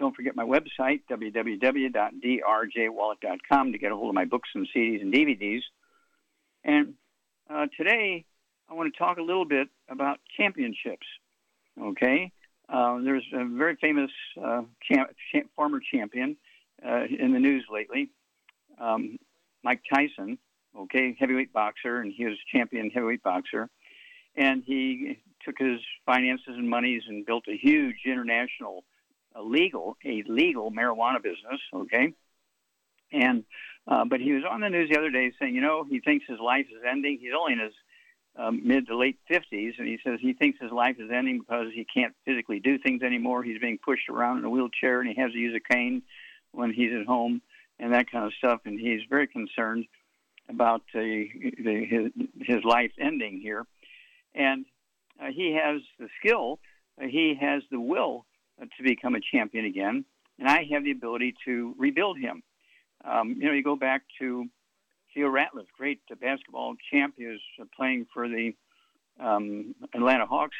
Don't forget my website, www.drjwallach.com, to get a hold of my books and CDs and DVDs. And uh, today, I want to talk a little bit about championships. Okay? Uh, there's a very famous uh, champ, champ, former champion uh, in the news lately, um, Mike Tyson, okay, heavyweight boxer, and he was champion heavyweight boxer and he took his finances and monies and built a huge international a legal a legal marijuana business okay? And uh, but he was on the news the other day saying you know he thinks his life is ending. He's only in his um, mid to late 50s and he says he thinks his life is ending because he can't physically do things anymore. He's being pushed around in a wheelchair and he has to use a cane when he's at home and that kind of stuff and he's very concerned about the, the his, his life ending here. And uh, he has the skill, uh, he has the will uh, to become a champion again, and I have the ability to rebuild him. Um, you know, you go back to Theo Ratliff, great basketball champ. He was playing for the um, Atlanta Hawks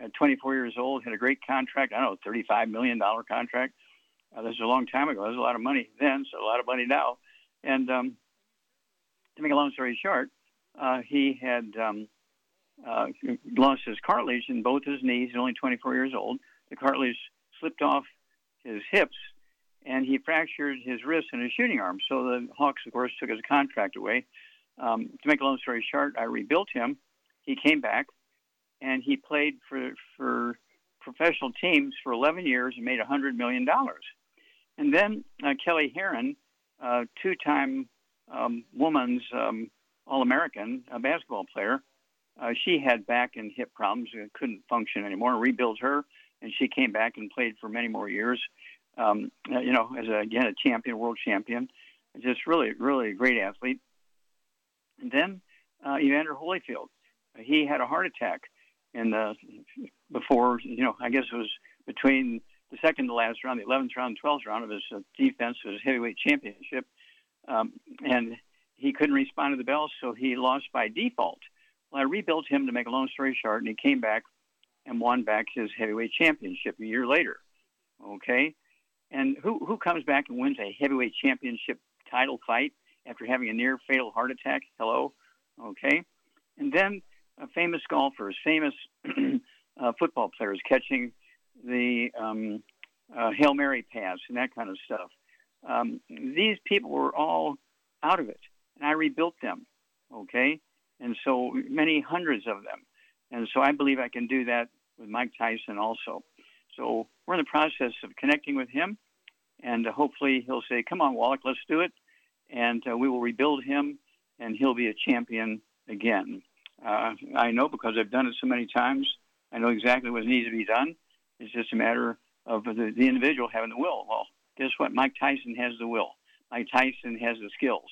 at 24 years old, had a great contract. I don't know, $35 million contract. Uh, this was a long time ago. There's a lot of money then, so a lot of money now. And um, to make a long story short, uh, he had um, uh, lost his cartilage in both his knees. He's only 24 years old. The cartilage slipped off his hips, and he fractured his wrist and his shooting arm. So the Hawks, of course, took his contract away. Um, to make a long story short, I rebuilt him. He came back, and he played for for professional teams for 11 years and made 100 million dollars. And then uh, Kelly Herron, uh, two-time um, woman's um, All-American basketball player, uh, she had back and hip problems and couldn't function anymore. Rebuilt her, and she came back and played for many more years. Um, you know, as a, again a champion, world champion, just really, really a great athlete. And then uh, Evander Holyfield, he had a heart attack, and before you know, I guess it was between the second to last round, the 11th round, 12th round of his uh, defense his heavyweight championship, um, and he couldn't respond to the bell, so he lost by default. Well, I rebuilt him to make a long story short, and he came back and won back his heavyweight championship a year later. Okay, and who who comes back and wins a heavyweight championship title fight after having a near fatal heart attack? Hello, okay, and then uh, famous golfers, famous uh, football players catching the um, uh, hail mary pass and that kind of stuff. Um, these people were all out of it, and I rebuilt them. Okay, and so many hundreds of them. And so I believe I can do that with Mike Tyson also. So we're in the process of connecting with him, and uh, hopefully he'll say, "Come on, Wallach, let's do it," and uh, we will rebuild him, and he'll be a champion again. Uh, I know because I've done it so many times. I know exactly what needs to be done. It's just a matter of the, the individual having the will. Well, guess what? Mike Tyson has the will. Mike Tyson has the skills.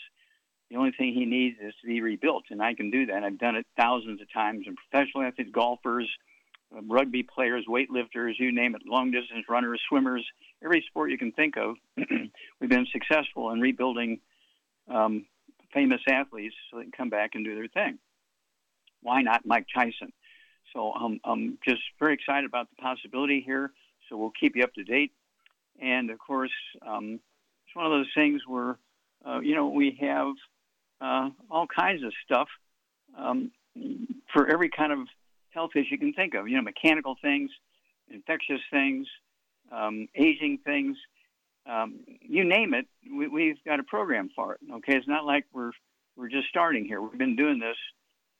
The only thing he needs is to be rebuilt, and I can do that. I've done it thousands of times in professional athletes, golfers, rugby players, weightlifters, you name it, long distance runners, swimmers, every sport you can think of. we've been successful in rebuilding um, famous athletes so they can come back and do their thing. Why not Mike Tyson? So um, I'm just very excited about the possibility here. So we'll keep you up to date. And of course, um, it's one of those things where, uh, you know, we have uh, all kinds of stuff um, for every kind of health issue you can think of. You know, mechanical things, infectious things, um, aging things. um, you name it, we, have got a program for it. Okay, it's not like we're we're just starting here. We've been doing this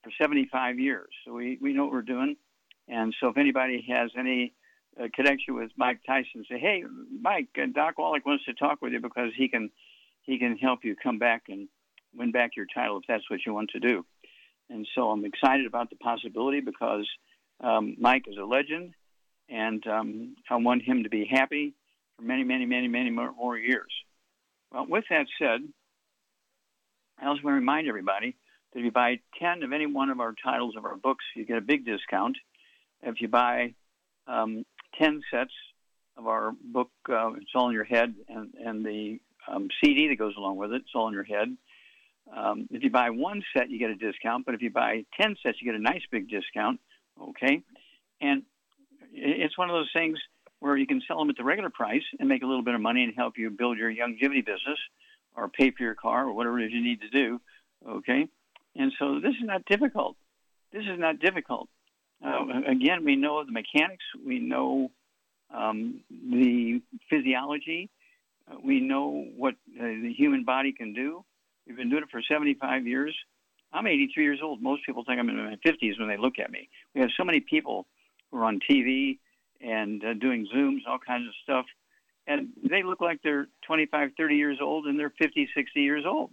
for 75 years, so we, we know what we're doing. And so, if anybody has any uh, connection with Mike Tyson, say, "Hey, Mike, uh, Doc Wallach wants to talk with you because he can he can help you come back and win back your title if that's what you want to do." And so, I'm excited about the possibility because um, Mike is a legend, and um, I want him to be happy for many, many, many, many more, more years. Well, with that said, I also want to remind everybody that if you buy 10 of any one of our titles of our books, you get a big discount. If you buy um, 10 sets of our book, uh, It's All in Your Head, and, and the um, CD that goes along with it, It's All in Your Head. Um, if you buy one set, you get a discount, but if you buy 10 sets, you get a nice big discount. Okay? And it's one of those things where you can sell them at the regular price and make a little bit of money and help you build your longevity business or pay for your car or whatever it is you need to do. Okay? And so this is not difficult. This is not difficult. Uh, again, we know the mechanics, we know um, the physiology, uh, we know what uh, the human body can do. We've been doing it for 75 years. I'm 83 years old. Most people think I'm in my 50s when they look at me. We have so many people who are on TV and uh, doing Zooms, all kinds of stuff. And they look like they're 25, 30 years old, and they're 50, 60 years old.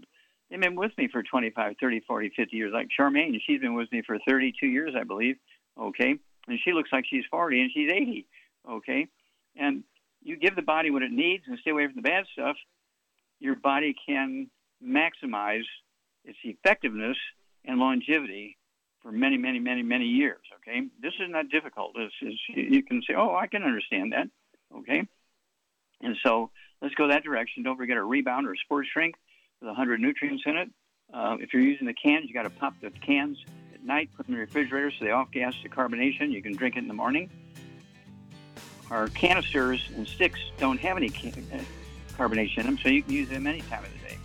They've been with me for 25, 30, 40, 50 years. Like Charmaine, she's been with me for 32 years, I believe. Okay. And she looks like she's 40 and she's 80. Okay. And you give the body what it needs and stay away from the bad stuff, your body can maximize its effectiveness and longevity for many, many, many, many years. Okay, this is not difficult. This is you can say, oh, I can understand that. Okay, and so let's go that direction. Don't forget a rebound or a sports drink with 100 nutrients in it. Uh, if you're using the cans, you got to pop the cans at night, put them in the refrigerator so they off gas the carbonation. You can drink it in the morning. Our canisters and sticks don't have any can- uh, carbonation in them, so you can use them any time of the day.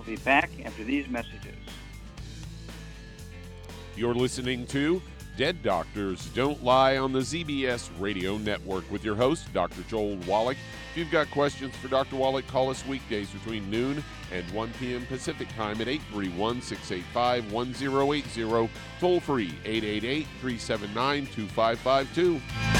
We'll be back after these messages. You're listening to Dead Doctors Don't Lie on the ZBS Radio Network with your host, Dr. Joel Wallach. If you've got questions for Dr. Wallach, call us weekdays between noon and 1 p.m. Pacific Time at 831 685 1080, toll free 888 379 2552.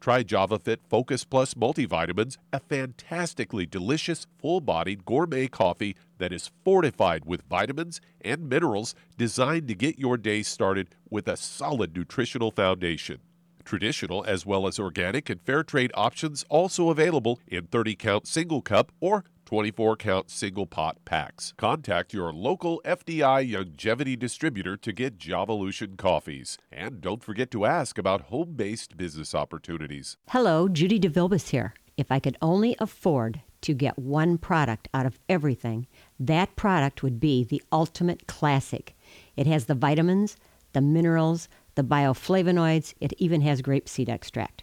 Try JavaFit Focus Plus multivitamins, a fantastically delicious, full bodied gourmet coffee that is fortified with vitamins and minerals designed to get your day started with a solid nutritional foundation. Traditional as well as organic and fair trade options also available in 30 count single cup or 24 count single pot packs. Contact your local FDI longevity distributor to get Javalution coffees. And don't forget to ask about home based business opportunities. Hello, Judy DeVilbus here. If I could only afford to get one product out of everything, that product would be the Ultimate Classic. It has the vitamins, the minerals, the bioflavonoids, it even has grapeseed extract.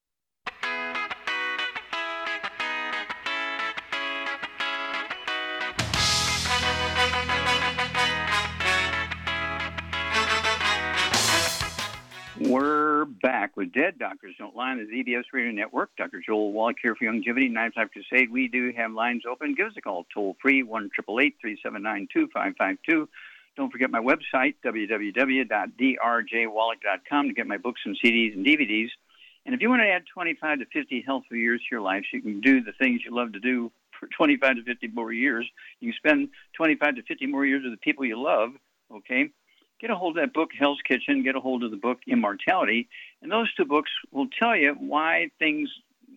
We're back with Dead Doctors Don't Lie on the ZBS Radio Network. Dr. Joel Wallach here for Youngevity, Knives Life Crusade. We do have lines open. Give us a call toll free, 1 379 2552. Don't forget my website, www.drjwallach.com, to get my books and CDs and DVDs. And if you want to add 25 to 50 healthy years to your life, so you can do the things you love to do for 25 to 50 more years. You can spend 25 to 50 more years with the people you love, okay? Get a hold of that book, Hell's Kitchen. Get a hold of the book, Immortality. And those two books will tell you why things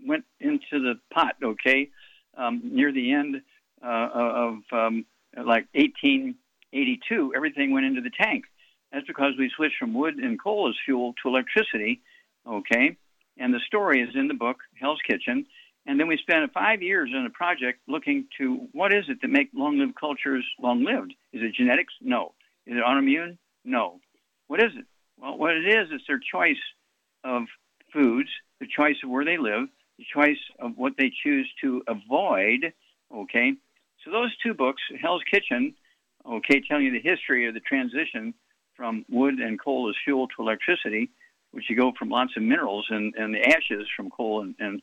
went into the pot, okay, um, near the end uh, of um, like 1882, everything went into the tank. That's because we switched from wood and coal as fuel to electricity, okay? And the story is in the book, Hell's Kitchen. And then we spent five years on a project looking to what is it that make long-lived cultures long-lived? Is it genetics? No. Is it autoimmune? No. What is it? Well, what it is is their choice of foods, the choice of where they live, the choice of what they choose to avoid. Okay. So those two books, Hell's Kitchen, okay, telling you the history of the transition from wood and coal as fuel to electricity, which you go from lots of minerals and, and the ashes from coal and, and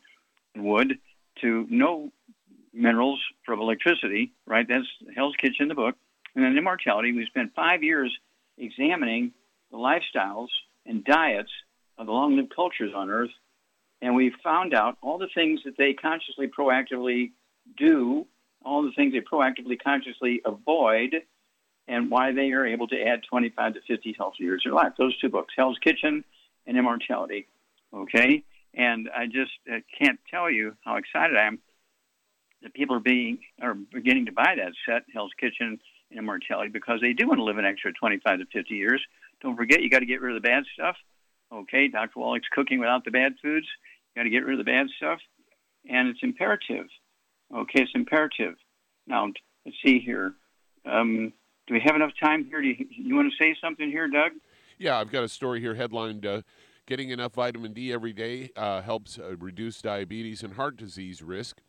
wood to no minerals from electricity, right? That's Hell's Kitchen, the book. And then Immortality, we spent five years examining the lifestyles and diets of the long lived cultures on Earth. And we found out all the things that they consciously, proactively do, all the things they proactively, consciously avoid, and why they are able to add 25 to 50 healthy years of life. Those two books, Hell's Kitchen and Immortality. Okay? And I just uh, can't tell you how excited I am that people are being are beginning to buy that set, Hell's Kitchen Immortality, because they do want to live an extra 25 to 50 years. Don't forget, you got to get rid of the bad stuff. Okay, Dr. Wallach's cooking without the bad foods. You got to get rid of the bad stuff, and it's imperative. Okay, it's imperative. Now, let's see here. Um, do we have enough time here? Do you, you, want to say something here, Doug? Yeah, I've got a story here headlined uh, Getting enough vitamin D every day uh, helps uh, reduce diabetes and heart disease risk.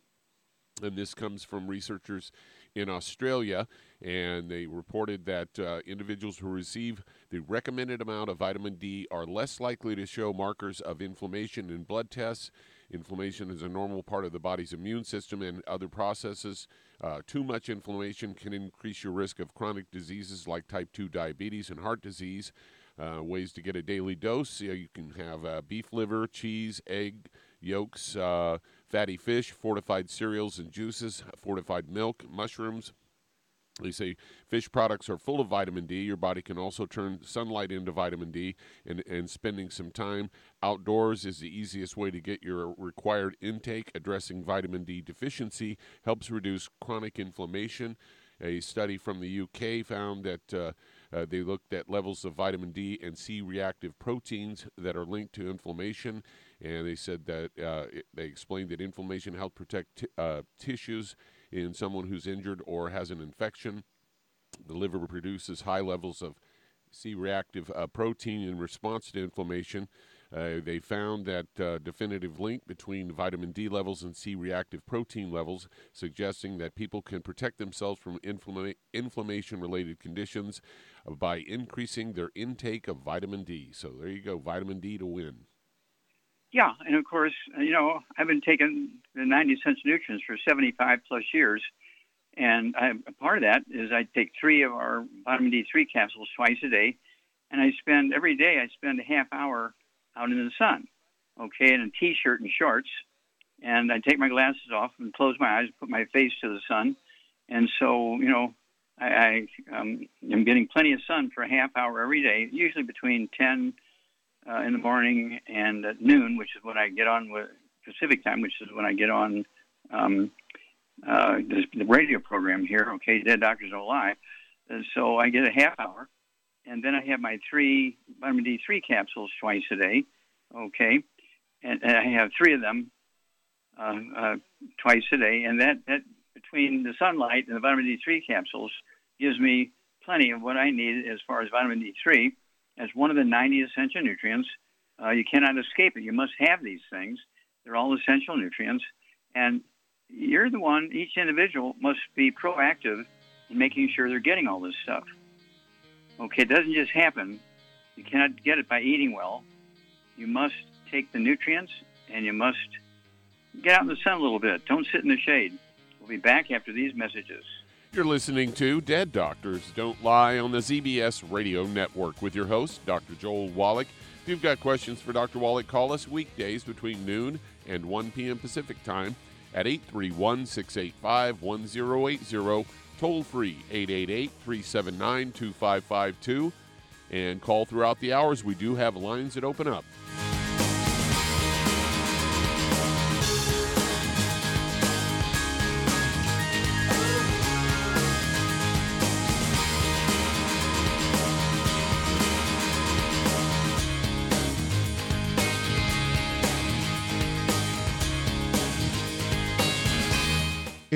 And this comes from researchers in Australia, and they reported that uh, individuals who receive the recommended amount of vitamin D are less likely to show markers of inflammation in blood tests. Inflammation is a normal part of the body's immune system and other processes. Uh, too much inflammation can increase your risk of chronic diseases like type 2 diabetes and heart disease. Uh, ways to get a daily dose you can have uh, beef liver, cheese, egg yolks, uh, fatty fish, fortified cereals and juices, fortified milk, mushrooms. They say fish products are full of vitamin D. Your body can also turn sunlight into vitamin D, and, and spending some time outdoors is the easiest way to get your required intake. Addressing vitamin D deficiency helps reduce chronic inflammation. A study from the UK found that uh, uh, they looked at levels of vitamin D and C reactive proteins that are linked to inflammation, and they said that uh, it, they explained that inflammation helps protect t- uh, tissues in someone who's injured or has an infection. The liver produces high levels of C reactive uh, protein in response to inflammation. Uh, they found that uh, definitive link between vitamin D levels and C reactive protein levels, suggesting that people can protect themselves from inflama- inflammation related conditions by increasing their intake of vitamin D. So there you go, vitamin D to win. Yeah, and of course, you know, I've been taking the 90 cents Nutrients for 75 plus years. And I, part of that is I take three of our vitamin D3 capsules twice a day. And I spend every day, I spend a half hour out in the sun, okay, in a t shirt and shorts. And I take my glasses off and close my eyes, put my face to the sun. And so, you know, I, I um, am getting plenty of sun for a half hour every day, usually between 10 uh, in the morning and at noon, which is when I get on with Pacific time, which is when I get on um, uh, the, the radio program here. Okay, Dead Doctors Don't Lie. And so I get a half hour, and then I have my three vitamin D3 capsules twice a day. Okay, and, and I have three of them uh, uh, twice a day, and that that between the sunlight and the vitamin D3 capsules gives me plenty of what I need as far as vitamin D3 as one of the 90 essential nutrients. Uh, you cannot escape it. You must have these things. They're all essential nutrients. And you're the one, each individual must be proactive in making sure they're getting all this stuff. Okay, it doesn't just happen. You cannot get it by eating well. you must take the nutrients and you must get out in the sun a little bit. Don't sit in the shade. We'll be back after these messages. You're listening to Dead Doctors Don't Lie on the ZBS Radio Network with your host, Dr. Joel Wallach. If you've got questions for Dr. Wallach, call us weekdays between noon and 1 p.m. Pacific Time at 831 685 1080, toll free 888 379 2552, and call throughout the hours. We do have lines that open up.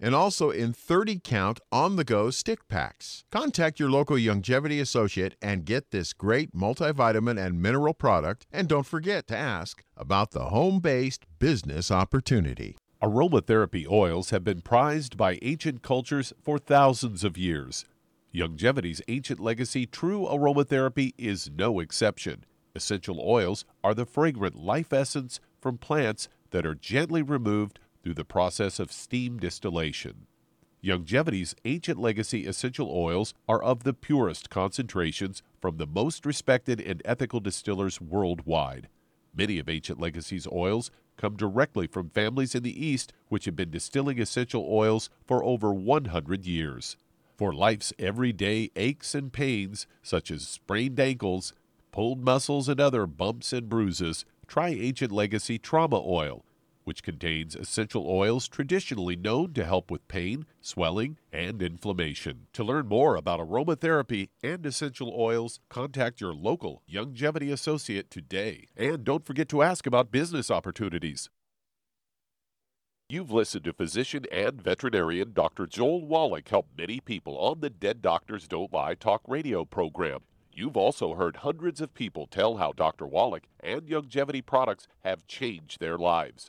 and also in 30 count on the go stick packs. Contact your local Youngevity associate and get this great multivitamin and mineral product. And don't forget to ask about the home based business opportunity. Aromatherapy oils have been prized by ancient cultures for thousands of years. Youngevity's ancient legacy, True Aromatherapy, is no exception. Essential oils are the fragrant life essence from plants that are gently removed through the process of steam distillation. Youngevity's ancient legacy essential oils are of the purest concentrations from the most respected and ethical distillers worldwide. Many of Ancient Legacy's oils come directly from families in the East which have been distilling essential oils for over 100 years. For life's everyday aches and pains, such as sprained ankles, pulled muscles, and other bumps and bruises, try Ancient Legacy Trauma Oil which contains essential oils traditionally known to help with pain, swelling, and inflammation. To learn more about aromatherapy and essential oils, contact your local Youngevity associate today. And don't forget to ask about business opportunities. You've listened to physician and veterinarian Dr. Joel Wallach help many people on the Dead Doctors Don't Lie talk radio program. You've also heard hundreds of people tell how Dr. Wallach and Youngevity products have changed their lives.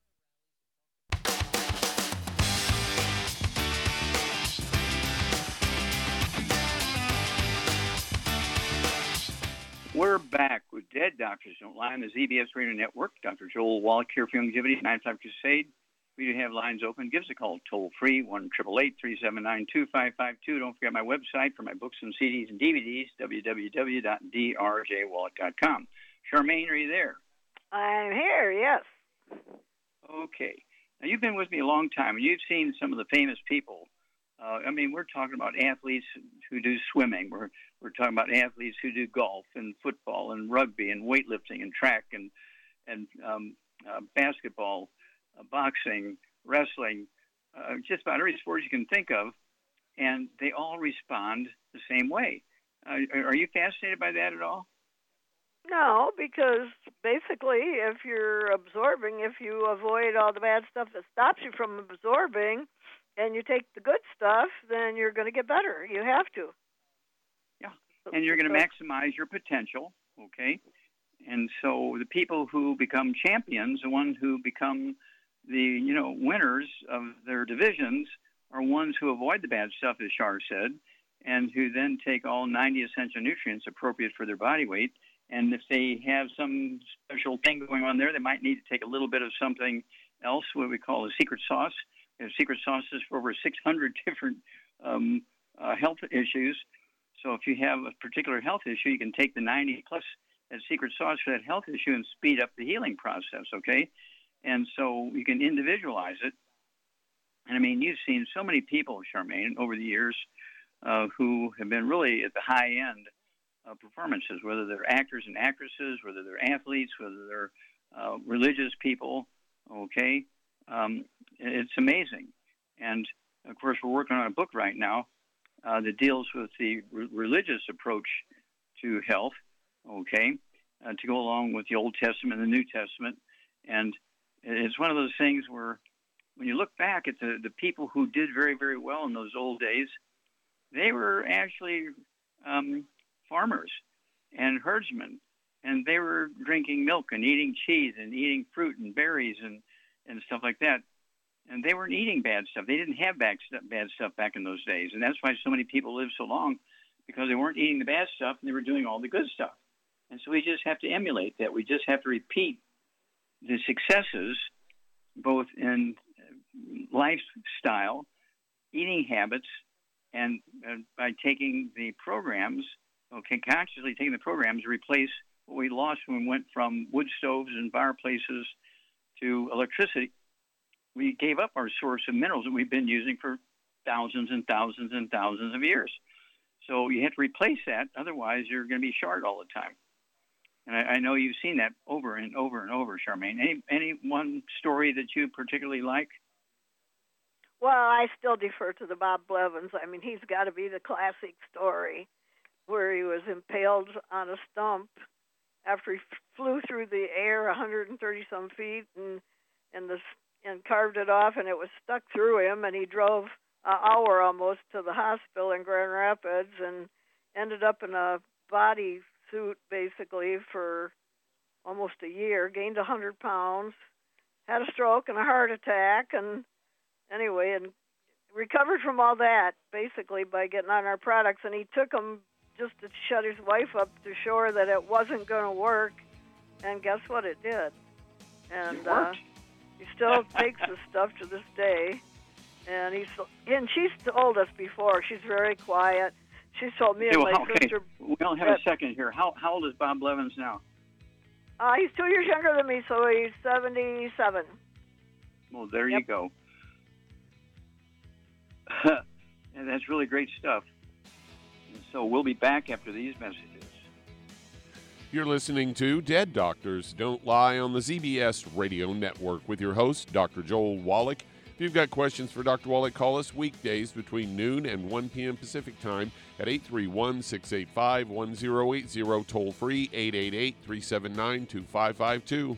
We're back with Dead Doctors Don't Lie on the ZBS Radio Network. Dr. Joel Wallach here for Youngevity, 95 Crusade. We do have lines open. Give us a call toll free, 1 379 2552. Don't forget my website for my books and CDs and DVDs, www.drjwallach.com. Charmaine, are you there? I'm here, yes. Okay. Now, you've been with me a long time, and you've seen some of the famous people. Uh, I mean, we're talking about athletes who do swimming. We're we're talking about athletes who do golf and football and rugby and weightlifting and track and and um, uh, basketball, uh, boxing, wrestling, uh, just about every sport you can think of, and they all respond the same way. Uh, are you fascinated by that at all? No, because basically, if you're absorbing, if you avoid all the bad stuff that stops you from absorbing, and you take the good stuff, then you're going to get better. You have to Yeah. and you're going to maximize your potential. Okay, and so the people who become champions, the ones who become the you know winners of their divisions, are ones who avoid the bad stuff, as Shar said, and who then take all 90 essential nutrients appropriate for their body weight. And if they have some special thing going on there, they might need to take a little bit of something else, what we call a secret sauce. There's secret sauces for over 600 different um, uh, health issues. So if you have a particular health issue, you can take the 90 plus that secret sauce for that health issue and speed up the healing process. Okay, and so you can individualize it. And I mean, you've seen so many people, Charmaine, over the years uh, who have been really at the high end of performances, whether they're actors and actresses, whether they're athletes, whether they're uh, religious people. Okay, um, it's amazing. And of course, we're working on a book right now uh, that deals with the re- religious approach to health. Okay, uh, to go along with the Old Testament and the New Testament, and it's one of those things where when you look back at the, the people who did very, very well in those old days, they were actually um, farmers and herdsmen, and they were drinking milk and eating cheese and eating fruit and berries and, and stuff like that. And they weren't eating bad stuff. They didn't have bad stuff, bad stuff back in those days, and that's why so many people live so long because they weren't eating the bad stuff and they were doing all the good stuff. And so we just have to emulate that. We just have to repeat the successes, both in lifestyle, eating habits, and uh, by taking the programs, okay, consciously taking the programs, replace what we lost when we went from wood stoves and fireplaces to electricity. We gave up our source of minerals that we've been using for thousands and thousands and thousands of years. So you have to replace that, otherwise you're going to be short all the time. And I, I know you've seen that over and over and over, Charmaine. Any any one story that you particularly like? Well, I still defer to the Bob Blevins. I mean, he's got to be the classic story where he was impaled on a stump after he flew through the air 130 some feet and and the and carved it off and it was stuck through him and he drove an hour almost to the hospital in Grand Rapids and ended up in a body suit basically for almost a year, gained a 100 pounds, had a stroke and a heart attack, and anyway, and recovered from all that basically by getting on our products. And he took them just to shut his wife up to show her that it wasn't going to work. And guess what? It did. And uh, he still takes the stuff to this day. And he's and she's told us before. She's very quiet. She told me and my okay. sister. We only have a second here. How how old is Bob Blevins now? Uh, he's two years younger than me, so he's seventy-seven. Well, there Yep. you go. and that's really great stuff. And so we'll be back after these messages. You're listening to Dead Doctors Don't Lie on the ZBS Radio Network with your host, Dr. Joel Wallach. If you've got questions for Dr. Wallach, call us weekdays between noon and 1 p.m. Pacific Time at 831 685 1080, toll free 888 379 2552.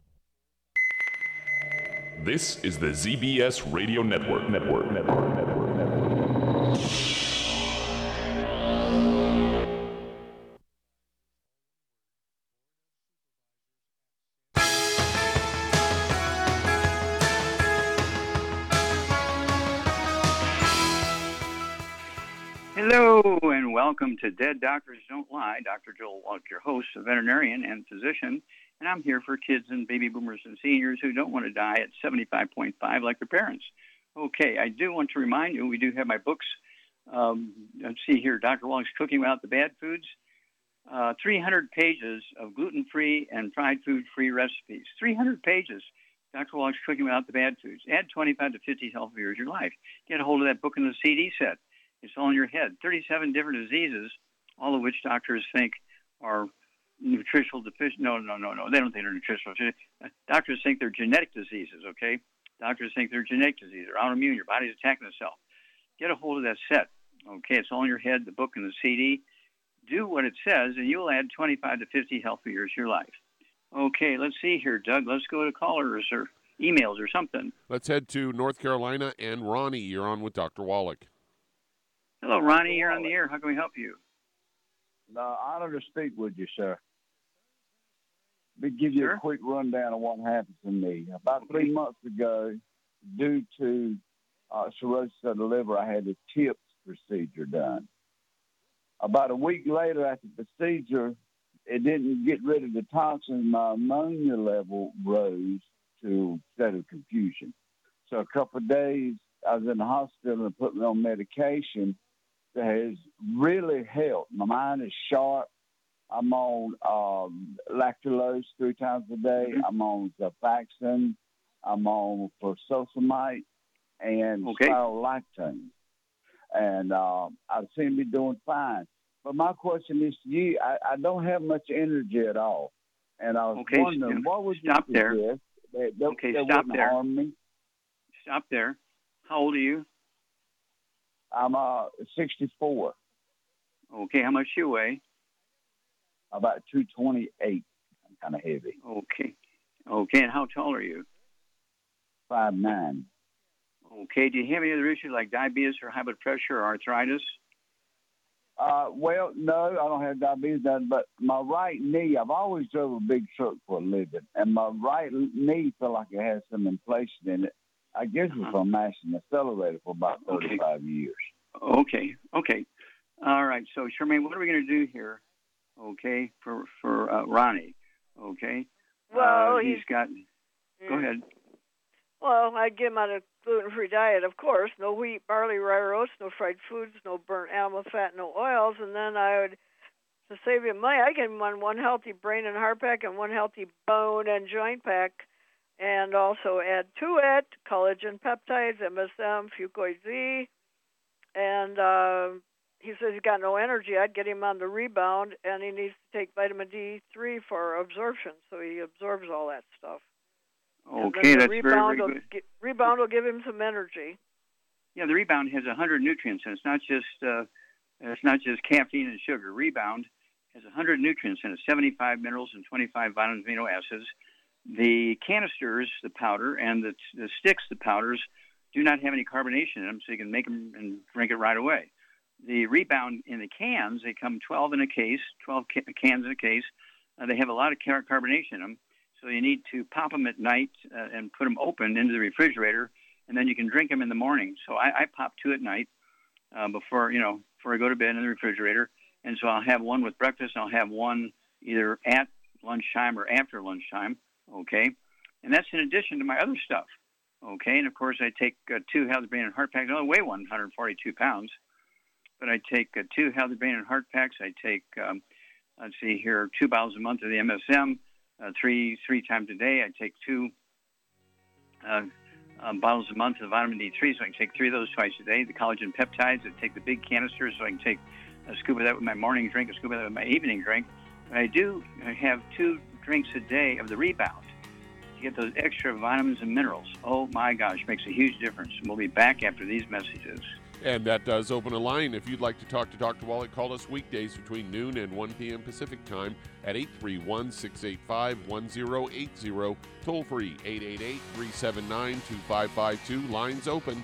This is the ZBS Radio Network. Network. Network. Network. Network. Hello and welcome to Dead Doctors Don't Lie. Dr. Joel Wallach, your host, a veterinarian and physician, and I'm here for kids and baby boomers and seniors who don't want to die at 75.5 like their parents. Okay, I do want to remind you we do have my books. Um, let's see here, Dr. Wallach's Cooking Without the Bad Foods. Uh, 300 pages of gluten free and fried food free recipes. 300 pages. Dr. Wallach's Cooking Without the Bad Foods. Add 25 to 50 healthy years of your life. Get a hold of that book in the CD set. It's all in your head. 37 different diseases, all of which doctors think are nutritional deficiency. No, no, no, no. They don't think they're nutritional. Doctors think they're genetic diseases. Okay, doctors think they're genetic diseases. They're autoimmune. Your body's attacking itself. Get a hold of that set. Okay, it's all in your head. The book and the CD. Do what it says, and you'll add 25 to 50 healthy years to your life. Okay, let's see here, Doug. Let's go to callers or emails or something. Let's head to North Carolina and Ronnie. You're on with Dr. Wallach. Hello, Ronnie. You're on the air. How can we help you? No, honor to speak with you, sir. Let me give you Sure. a quick rundown of what happened to me. About three months ago, due to uh, cirrhosis of the liver, I had a TIPS procedure done. About a week later, after the procedure, it didn't get rid of the toxins. My ammonia level rose to a state of confusion. So a couple of days, I was in the hospital and put me on medication that has really helped. My mind is sharp. I'm on um, lactulose three times a day. Mhm. I'm on Xifaxan. I'm on furosemide and Okay. spironolactone. And um, I seem to be doing fine. But my question is to you, I, I don't have much energy at all. And I was Okay, wondering, Steve, what would stop you there. suggest that, that, Okay, stop there. harm me? Stop there. How old are you? I'm uh, 64, Okay, how much you weigh? About 228. I'm kind of heavy, Okay. Okay, and how tall are you? five nine. Okay, do you have any other issues like diabetes or high blood pressure or arthritis? Uh, well, no, I don't have diabetes, none, but my right knee, I've always drove a big truck for a living, and my right knee felt like it had some inflation in it. I guess it's Uh-huh. from mashing the accelerator for about Okay. 35 years. Okay, okay. All right, so Charmaine, what are we going to do here? Okay, for for uh, Ronnie. Okay. Well, uh, he's, he's got. Go Mm. ahead. Well, I'd give him on a gluten-free diet, of course. No wheat, barley, rye oats, no fried foods, no burnt animal fat, no oils. And then I would, to save him money, I give him on one healthy brain and heart pack and one healthy bone and joint pack. and also add to it collagen peptides, MSM, Fucoid Z, and uh, he says he's got no energy. I'd get him on the rebound, and he needs to take vitamin D3 for absorption, so he absorbs all that stuff. Okay, that's rebound very, very will good. gi- rebound will give him some energy. Yeah, the rebound has 100 nutrients, and it's not just uh, it's not just caffeine and sugar. Rebound has 100 nutrients in it, 75 minerals and 25 vitamins, amino acids. The canisters, the powder, and the, the sticks, the powders, do not have any carbonation in them, so you can make them and drink it right away. The rebound in the cans, they come 12 in a case, 12 ca- cans in a case. They have a lot of car- carbonation in them, so you need to pop them at night uh, and put them open into the refrigerator, and then you can drink them in the morning. So I, I pop two at night uh, before you know before I go to bed in the refrigerator, and so I'll have one with breakfast. And I'll have one either at lunchtime or after lunchtime. Okay, and that's in addition to my other stuff. Okay, and of course I take uh, two healthy brain and heart packs. I only weigh 142 pounds, but I take uh, two healthy brain and heart packs. I take um, let's see here, two bottles a month of the MSM, uh, three three times a day. I take two uh, um, bottles a month of vitamin D3, so I can take three of those twice a day. The collagen peptides, I take the big canisters, so I can take a scoop of that with my morning drink, a scoop of that with my evening drink. But I do have two drinks a day of the rebound to get those extra vitamins and minerals. Oh my gosh, makes a huge difference. We'll be back after these messages. And that does open a line. If you'd like to talk to Dr. Wallach, call us weekdays between noon and 1 p.m. Pacific time at 831 685 1080. Toll free 888 379 2552. Lines open.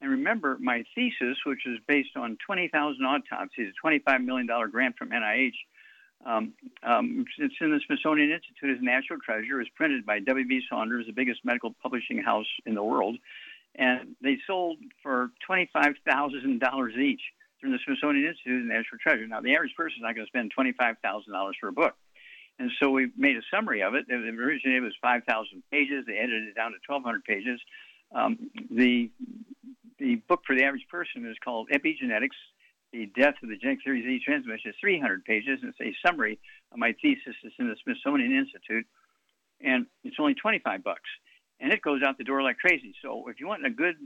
And remember, my thesis, which is based on 20,000 autopsies, a $25 million grant from NIH, um, um, it's in the Smithsonian Institute as Natural Treasure. It's printed by W.B. Saunders, the biggest medical publishing house in the world. And they sold for $25,000 each through the Smithsonian Institute as Natural Treasure. Now, the average person is not going to spend $25,000 for a book. And so we made a summary of it. It was 5,000 pages. They edited it down to 1,200 pages. Um, the the book for the average person is called Epigenetics: The Death of the Genetic Theory Disease Transmission. It's 300 pages, and it's a summary of my thesis. It's in the Smithsonian Institute, and it's only 25 bucks, and it goes out the door like crazy. So if you want a good,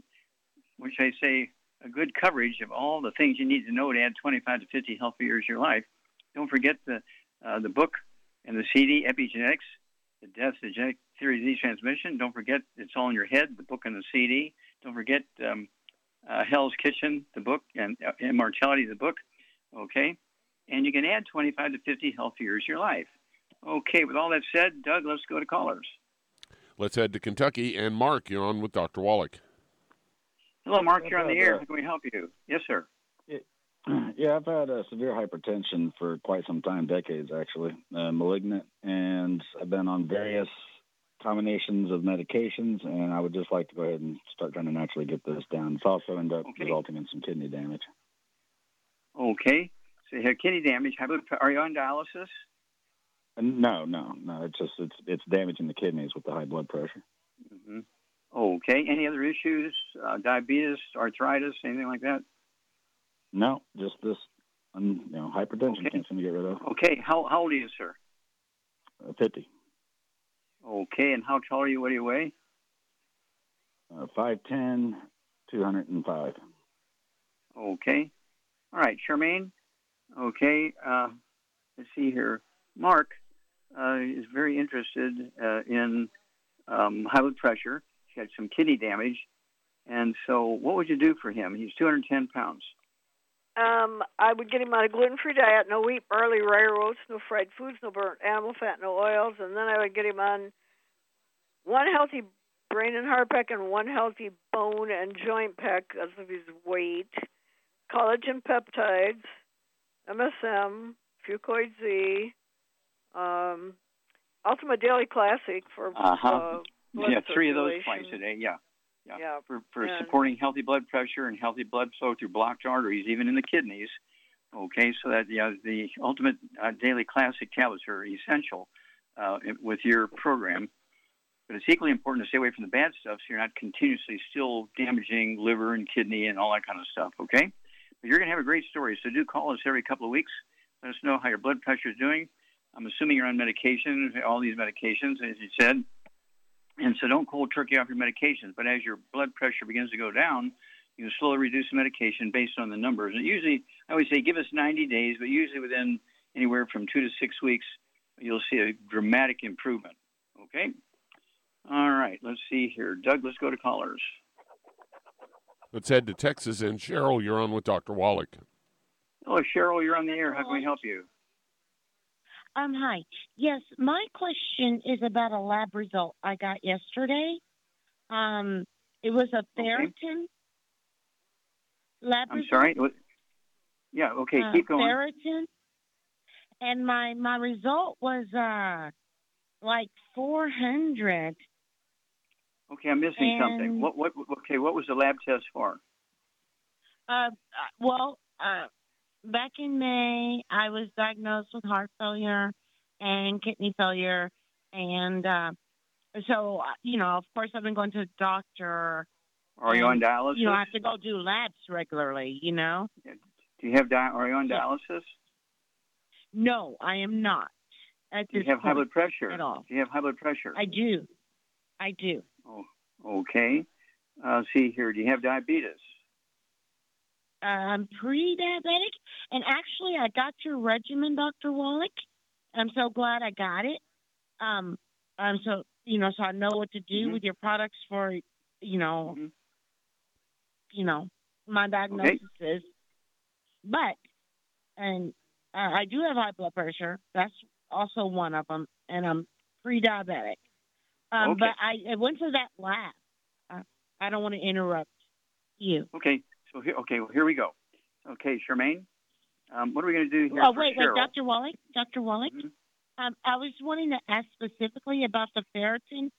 which I say, a good coverage of all the things you need to know to add 25 to 50 healthy years to your life. Don't forget the uh, the book and the CD, Epigenetics, the Death, of the Genetic Theory Disease Transmission. Don't forget it's all in your head, the book and the CD. Don't forget um, uh, Hell's Kitchen, the book, and uh, Immortality, the book. Okay? And you can add 25 to 50 healthy years to your life. Okay, with all that said, Doug, let's go to callers. Let's head to Kentucky. And Mark, you're on with Dr. Wallach. Hello, Mark. You're on the air. How can we help you? Yes, sir. Yeah, I've had a severe hypertension for quite some time, decades actually, uh, malignant, and I've been on various combinations of medications, and I would just like to go ahead and start trying to naturally get this down. It's also ended up Okay. resulting in some kidney damage. Okay. So you have kidney damage. How about, are you on dialysis? No, no, no. It's just it's it's damaging the kidneys with the high blood pressure. hmm Okay. Any other issues? Uh, diabetes, arthritis, anything like that? No, just this, um, you know, hypertension Okay. can't seem to get rid of. Okay. How, how old are you, sir? Uh, Fifty, Okay. And how tall are you? What do you weigh? uh, five ten, two hundred and five. Okay. All right, Charmaine. Okay. Uh, let's see here. Mark uh, is very interested uh, in um, high blood pressure. He had some kidney damage. And so, what would you do for him? He's 210 pounds. Um, I would get him on a gluten-free diet, no wheat, barley, rye, oats, no fried foods, no burnt animal fat, no oils, and then I would get him on one healthy brain and heart pack and one healthy bone and joint pack because of his weight, collagen peptides, MSM, Fucoid Z, um, Ultimate Daily Classic for Uh-huh. uh, yeah, three of those twice a day. Yeah. Yeah. Yeah, For, for and- supporting healthy blood pressure and healthy blood flow through blocked arteries, even in the kidneys. Okay, so that yeah, the ultimate uh, daily classic tablets are essential uh, with your program. But it's equally important to stay away from the bad stuff so you're not continuously still damaging liver and kidney and all that kind of stuff. Okay, but you're going to have a great story. So do call us every couple of weeks. Let us know how your blood pressure is doing. I'm assuming you're on medication, all these medications, as you said. And so don't cold turkey off your medications. But as your blood pressure begins to go down, you can slowly reduce the medication based on the numbers. And usually, I always say give us 90 days, but usually within anywhere from two to six weeks, you'll see a dramatic improvement. Okay? All right, let's see here. Doug, let's go to callers. Let's head to Texas. And Cheryl, you're on with Dr. Wallach. Hello, Cheryl, you're on the air. How can we help you? Um, hi. Yes, my question is about a lab result I got yesterday. Um, it was a ferritin lab I'm result. sorry. What- Yeah, okay, uh, keep going. Ferritin, and my my result was uh like four hundred. Okay, I'm missing something. What, what, okay, what was the lab test for? Uh, uh, well, uh, back in May, I was diagnosed with heart failure and kidney failure, and uh, so you know, of course, I've been going to the doctor. Are you on dialysis? You know, I have to go do labs regularly. You know. Do you have di- Are you on Yeah. dialysis? No, I am not. At Do you have high blood pressure? at all. Do you have high blood pressure? I do. I do. Oh, okay. Uh, see here. Do you have diabetes? I'm pre-diabetic, and actually, I got your regimen, Doctor Wallach. I'm so glad I got it. Um, um, so you know, so I know what to do Mhm. with your products for, you know, Mhm. you know, my diagnosis is. But, and uh, I do have high blood pressure. That's also one of them, and I'm pre-diabetic. Um, Okay. But I, I went to that lab. Uh, I don't want to interrupt you. Okay. So here. Okay. Well, here we go. Okay, Charmaine. Um, what are we going to do here Oh wait, Cheryl? wait, Dr. Wallach, Dr. Wallach. Mhm. Um, I was wanting to ask specifically about the ferritin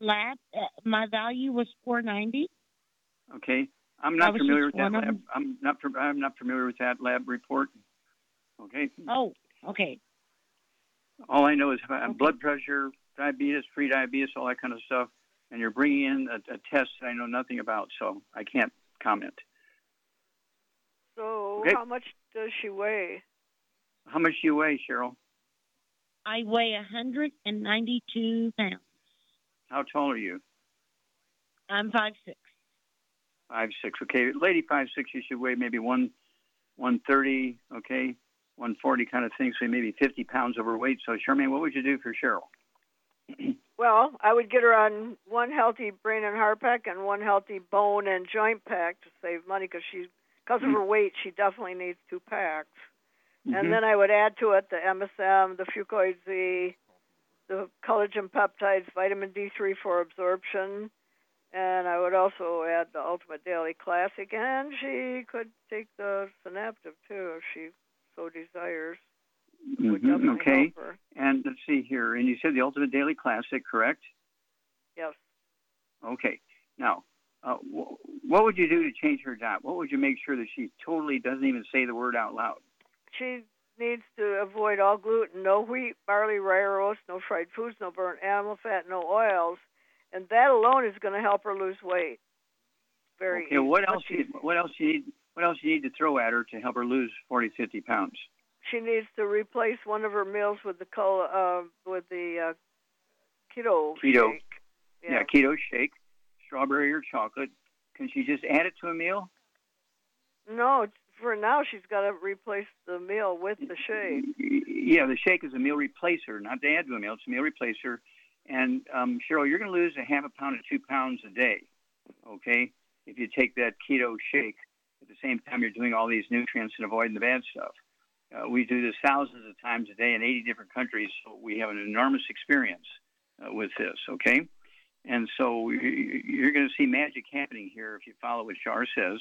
lab. Uh, my value was 490. Okay. I'm not familiar with that lab. I'm not. I'm not familiar with that lab report. Okay. Oh, okay. All I know is uh, Okay. blood pressure, diabetes, pre-diabetes, all that kind of stuff. And you're bringing in a, a test that I know nothing about, so I can't comment. So Okay. how much does she weigh? How much do you weigh, Cheryl? I weigh 192 pounds. How tall are you? I'm five six. Five six. Okay, lady five six. You should weigh maybe one one thirty. Okay, one forty kind of thing. So maybe fifty pounds overweight. So Charmaine, what would you do for Cheryl? Well, I would get her on one healthy brain and heart pack and one healthy bone and joint pack to save money because she, because of her weight, she definitely needs two packs. Mhm. And then I would add to it the MSM, the Fucoid Z, the collagen peptides, vitamin D3 for absorption, and I would also add the Ultimate Daily Classic, and she could take the Synaptiv too if she so desires. Mhm, Okay. And let's see here. And you said the Ultimate Daily Classic, correct? Yes. Okay. Now, uh, wh- what would you do to change her diet? What would you make sure that she totally doesn't even say the word out loud? She needs to avoid all gluten, no wheat, barley, rye, or oats, no fried foods, no burnt animal fat, no oils, and that alone is going to help her lose weight. Very. Okay. What else? You, what else you need? What else you need to throw at her to help her lose 40, 50 pounds? She needs to replace one of her meals with the col- uh, with the uh, keto. Keto. shake. Yeah. keto shake, strawberry or chocolate. Can she just add it to a meal? No, for now she's got to replace the meal with the shake. Yeah, the shake is a meal replacer, not to add to a meal. It's a meal replacer. And um, Cheryl, you're going to lose a half a pound to two pounds a day, okay? If you take that keto shake at the same time you're doing all these nutrients and avoiding the bad stuff. Uh, we do this thousands of times a day in 80 different countries, so we have an enormous experience uh, with this, okay? And so you- you're going to see magic happening here if you follow what Char says.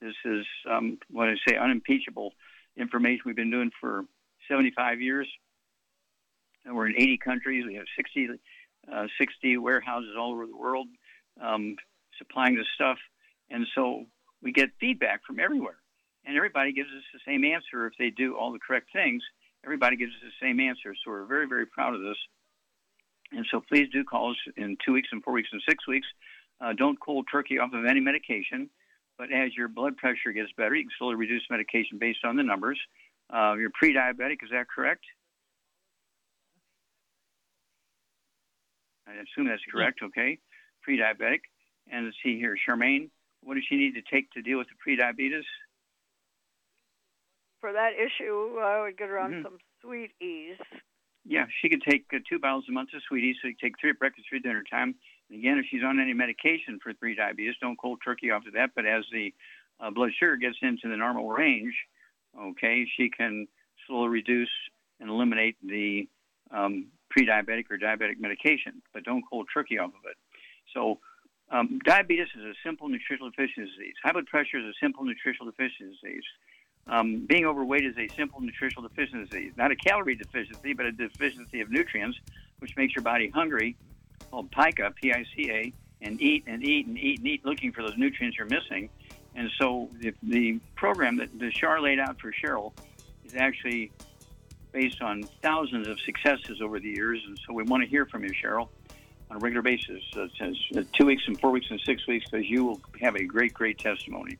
This is um, what I say unimpeachable information we've been doing for 75 years. And we're in 80 countries. We have 60, uh, 60 warehouses all over the world um, supplying this stuff. And so we get feedback from everywhere. And everybody gives us the same answer if they do all the correct things. Everybody gives us the same answer. So we're very, very proud of this. And so please do call us in two weeks and four weeks and six weeks. Uh, don't cold turkey off of any medication. But as your blood pressure gets better, you can slowly reduce medication based on the numbers. Uh, you're pre-diabetic, is that correct? I assume that's correct. Okay, pre-diabetic. And let's see here, Charmaine, what does she need to take to deal with the pre-diabetes? For that issue, I would get her on Mhm. some Sweet Eze. Yeah, she could take uh, two bottles a month of Sweet Eze. So you take three at breakfast, three dinner time. And again, if she's on any medication for pre-diabetes, don't cold turkey off of that. But as the uh, blood sugar gets into the normal range, okay, she can slowly reduce and eliminate the um, pre-diabetic or diabetic medication. But don't cold turkey off of it. So um, diabetes is a simple nutritional deficiency disease. High blood pressure is a simple nutritional deficiency disease. Um, being overweight is a simple nutritional deficiency, not a calorie deficiency, but a deficiency of nutrients, which makes your body hungry, called pica, P-I-C-A, and eat and eat and eat and eat, looking for those nutrients you're missing. And so the, the program that the Char laid out for Cheryl is actually based on thousands of successes over the years. And so we want to hear from you, Cheryl, on a regular basis, uh, two weeks and four weeks and six weeks, because you will have a great, great testimony.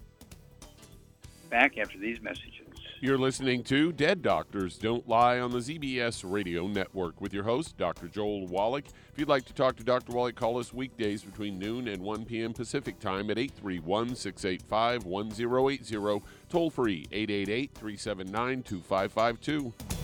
Back after these messages. You're listening to Dead Doctors Don't Lie on the ZBS Radio Network with your host, Dr. Joel Wallach. If you'd like to talk to Dr. Wallach, call us weekdays between noon and 1 p.m. Pacific Time at 831 685 1080, toll free 888 379 2552.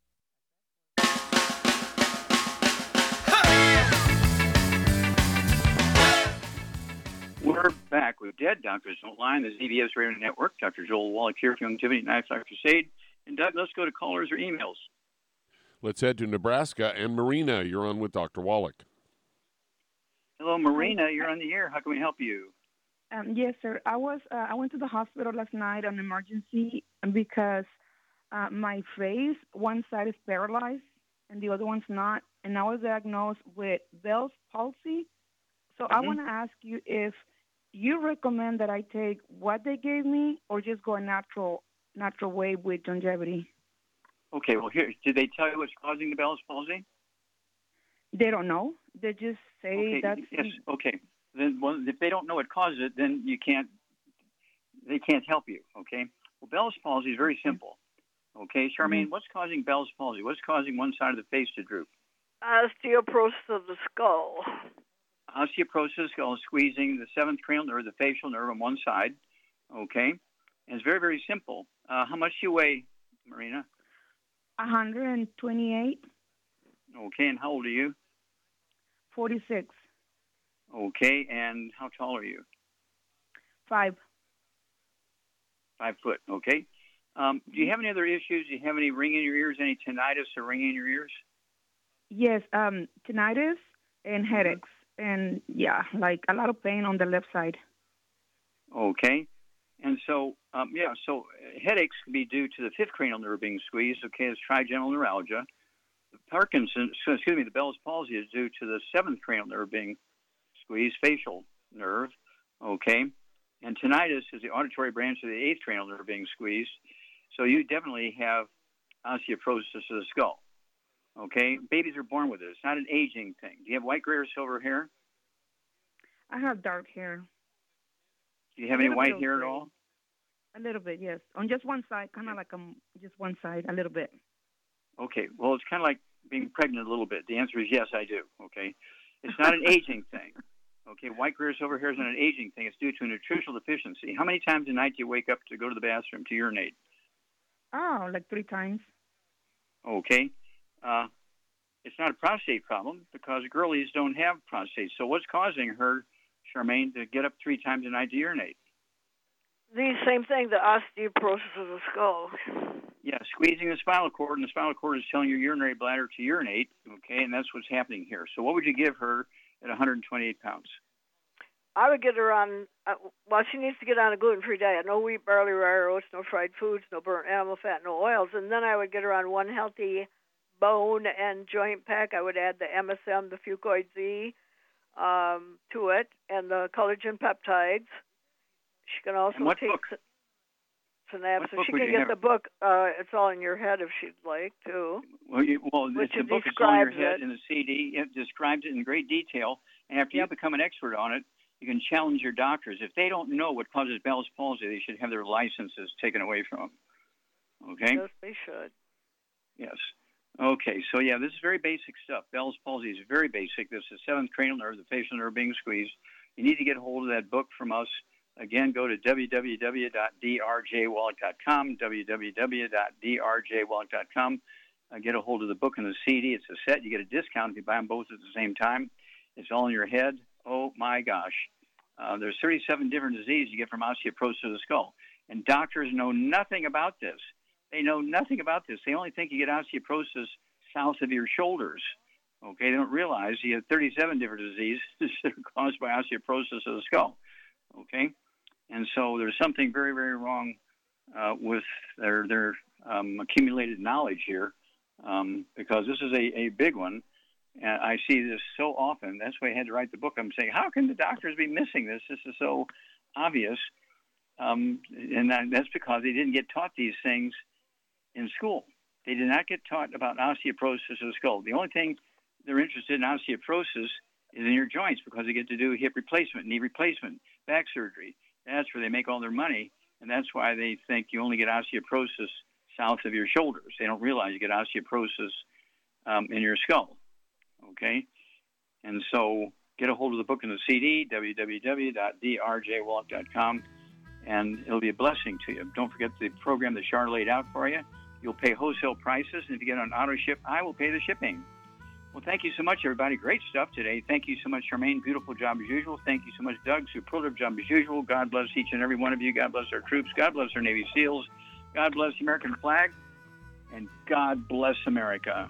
We're back with Dead Doctors Don't Lie on the ZBS Radio Network. Dr. Joel Wallach here from Youngevity Livestock Crusade. And Doug, let's go to callers or emails. Let's head to Nebraska. And Marina, you're on with Dr. Wallach. Hello, Marina. You're on the air. How can we help you? Um, yes, sir. I was uh, I went to the hospital last night on emergency because uh, my face one side is paralyzed and the other one's not, and I was diagnosed with Bell's palsy. So I Mhm. want to ask you if you recommend that I take what they gave me or just go a natural natural way with Youngevity. Okay, well, here, did they tell you what's causing the Bell's palsy? They don't know. They just say Okay, that's yes, okay. Then, well, if they don't know what causes it, then you can't, they can't help you, okay? Well, Bell's palsy is very simple, okay? Charmaine, mm-hmm. what's causing Bell's palsy? What's causing one side of the face to droop? Osteoporosis of the skull. Osteoporosis, squeezing the seventh cranial nerve, the facial nerve on one side, okay? And it's very, very simple. Uh, how much do you weigh, Marina? 128, Okay, and how old are you? 46, Okay, and how tall are you? 5. Five foot, okay. Um, do you have any other issues? Do you have any ringing in your ears, any tinnitus or ringing in your ears? Yes, um, tinnitus and headaches, and yeah, like a lot of pain on the left side. Okay. And so, um, yeah, so uh, headaches can be due to the fifth cranial nerve being squeezed. Okay, it's trigeminal neuralgia. Parkinson's, excuse me, the Bell's palsy is due to the seventh cranial nerve being squeezed, facial nerve. Okay. And tinnitus is the auditory branch of the eighth cranial nerve being squeezed. So you definitely have osteoporosis of the skull. Okay. Babies are born with it. It's not an aging thing. Do you have white, gray, or silver hair? I have dark hair, Do you have any white hair at all? a little bit, yes, on just one side, kind of like um, just one side, a little bit. Okay. Well, it's kind of like being pregnant a little bit. The answer is yes, I do. Okay. It's not an aging thing. Okay. White gray or silver hair is not an aging thing. It's due to a nutritional deficiency. How many times a night do you wake up to go to the bathroom to urinate? Oh, like three times. Okay. Uh, it's not a prostate problem because girlies don't have prostates. So what's causing her, Charmaine, to get up three times a night to urinate? the same thing, the osteoporosis of the skull. Yeah, squeezing the spinal cord, and the spinal cord is telling your urinary bladder to urinate. Okay, and that's what's happening here. So, what would you give her at 128 pounds? I would get her on. Uh, well, she needs to get on a gluten-free diet: no wheat, barley, rye, oats, no fried foods, no burnt animal fat, no oils. And then I would get her on one healthy bone and joint pack. I would add the MSM, the Fucoid Z, um, to it, and the collagen peptides. She can also take book? synapse. What she can get have the book. Uh, it's all in your head if she'd like to. Well, you, well Which it's the book. It's on your head it. in the CD. It describes it in great detail. And after you become an expert on it, you can challenge your doctors. If they don't know what causes Bell's palsy, they should have their licenses taken away from them. Okay. Yes, they should. Yes. Okay, so yeah, this is very basic stuff. Bell's palsy is very basic. This is seventh cranial nerve, the facial nerve being squeezed. You need to get a hold of that book from us. Again, go to www.drjwallach.com, www.drjwallach.com. Uh, get a hold of the book and the CD. It's a set. You get a discount if you buy them both at the same time. It's all in your head. Oh my gosh. Uh, there's 37 different diseases you get from osteoporosis of the skull. And doctors know nothing about this. They know nothing about this. They only think you get osteoporosis south of your shoulders. Okay, they don't realize you have 37 different diseases that are caused by osteoporosis of the skull. Okay, and so there's something very, very wrong uh, with their their um, accumulated knowledge here, um, because this is a, a big one. And I see this so often. That's why I had to write the book. I'm saying, how can the doctors be missing this? This is so obvious. Um, and that's because they didn't get taught these things in school. They did not get taught about osteoporosis of the skull. The only thing they're interested in osteoporosis is in your joints because they get to do hip replacement, knee replacement, back surgery. That's where they make all their money, and that's why they think you only get osteoporosis south of your shoulders. They don't realize you get osteoporosis um, in your skull. Okay, and so get a hold of the book and the CD, www.drjwallach.com, and it'll be a blessing to you. Don't forget the program that Char laid out for you. You'll pay wholesale prices, and if you get on auto ship, I will pay the shipping. Well, thank you so much, everybody. Great stuff today. Thank you so much, Charmaine. Beautiful job as usual. Thank you so much, Doug. Superlative job as usual. God bless each and every one of you. God bless our troops. God bless our Navy SEALs. God bless the American flag. And God bless America.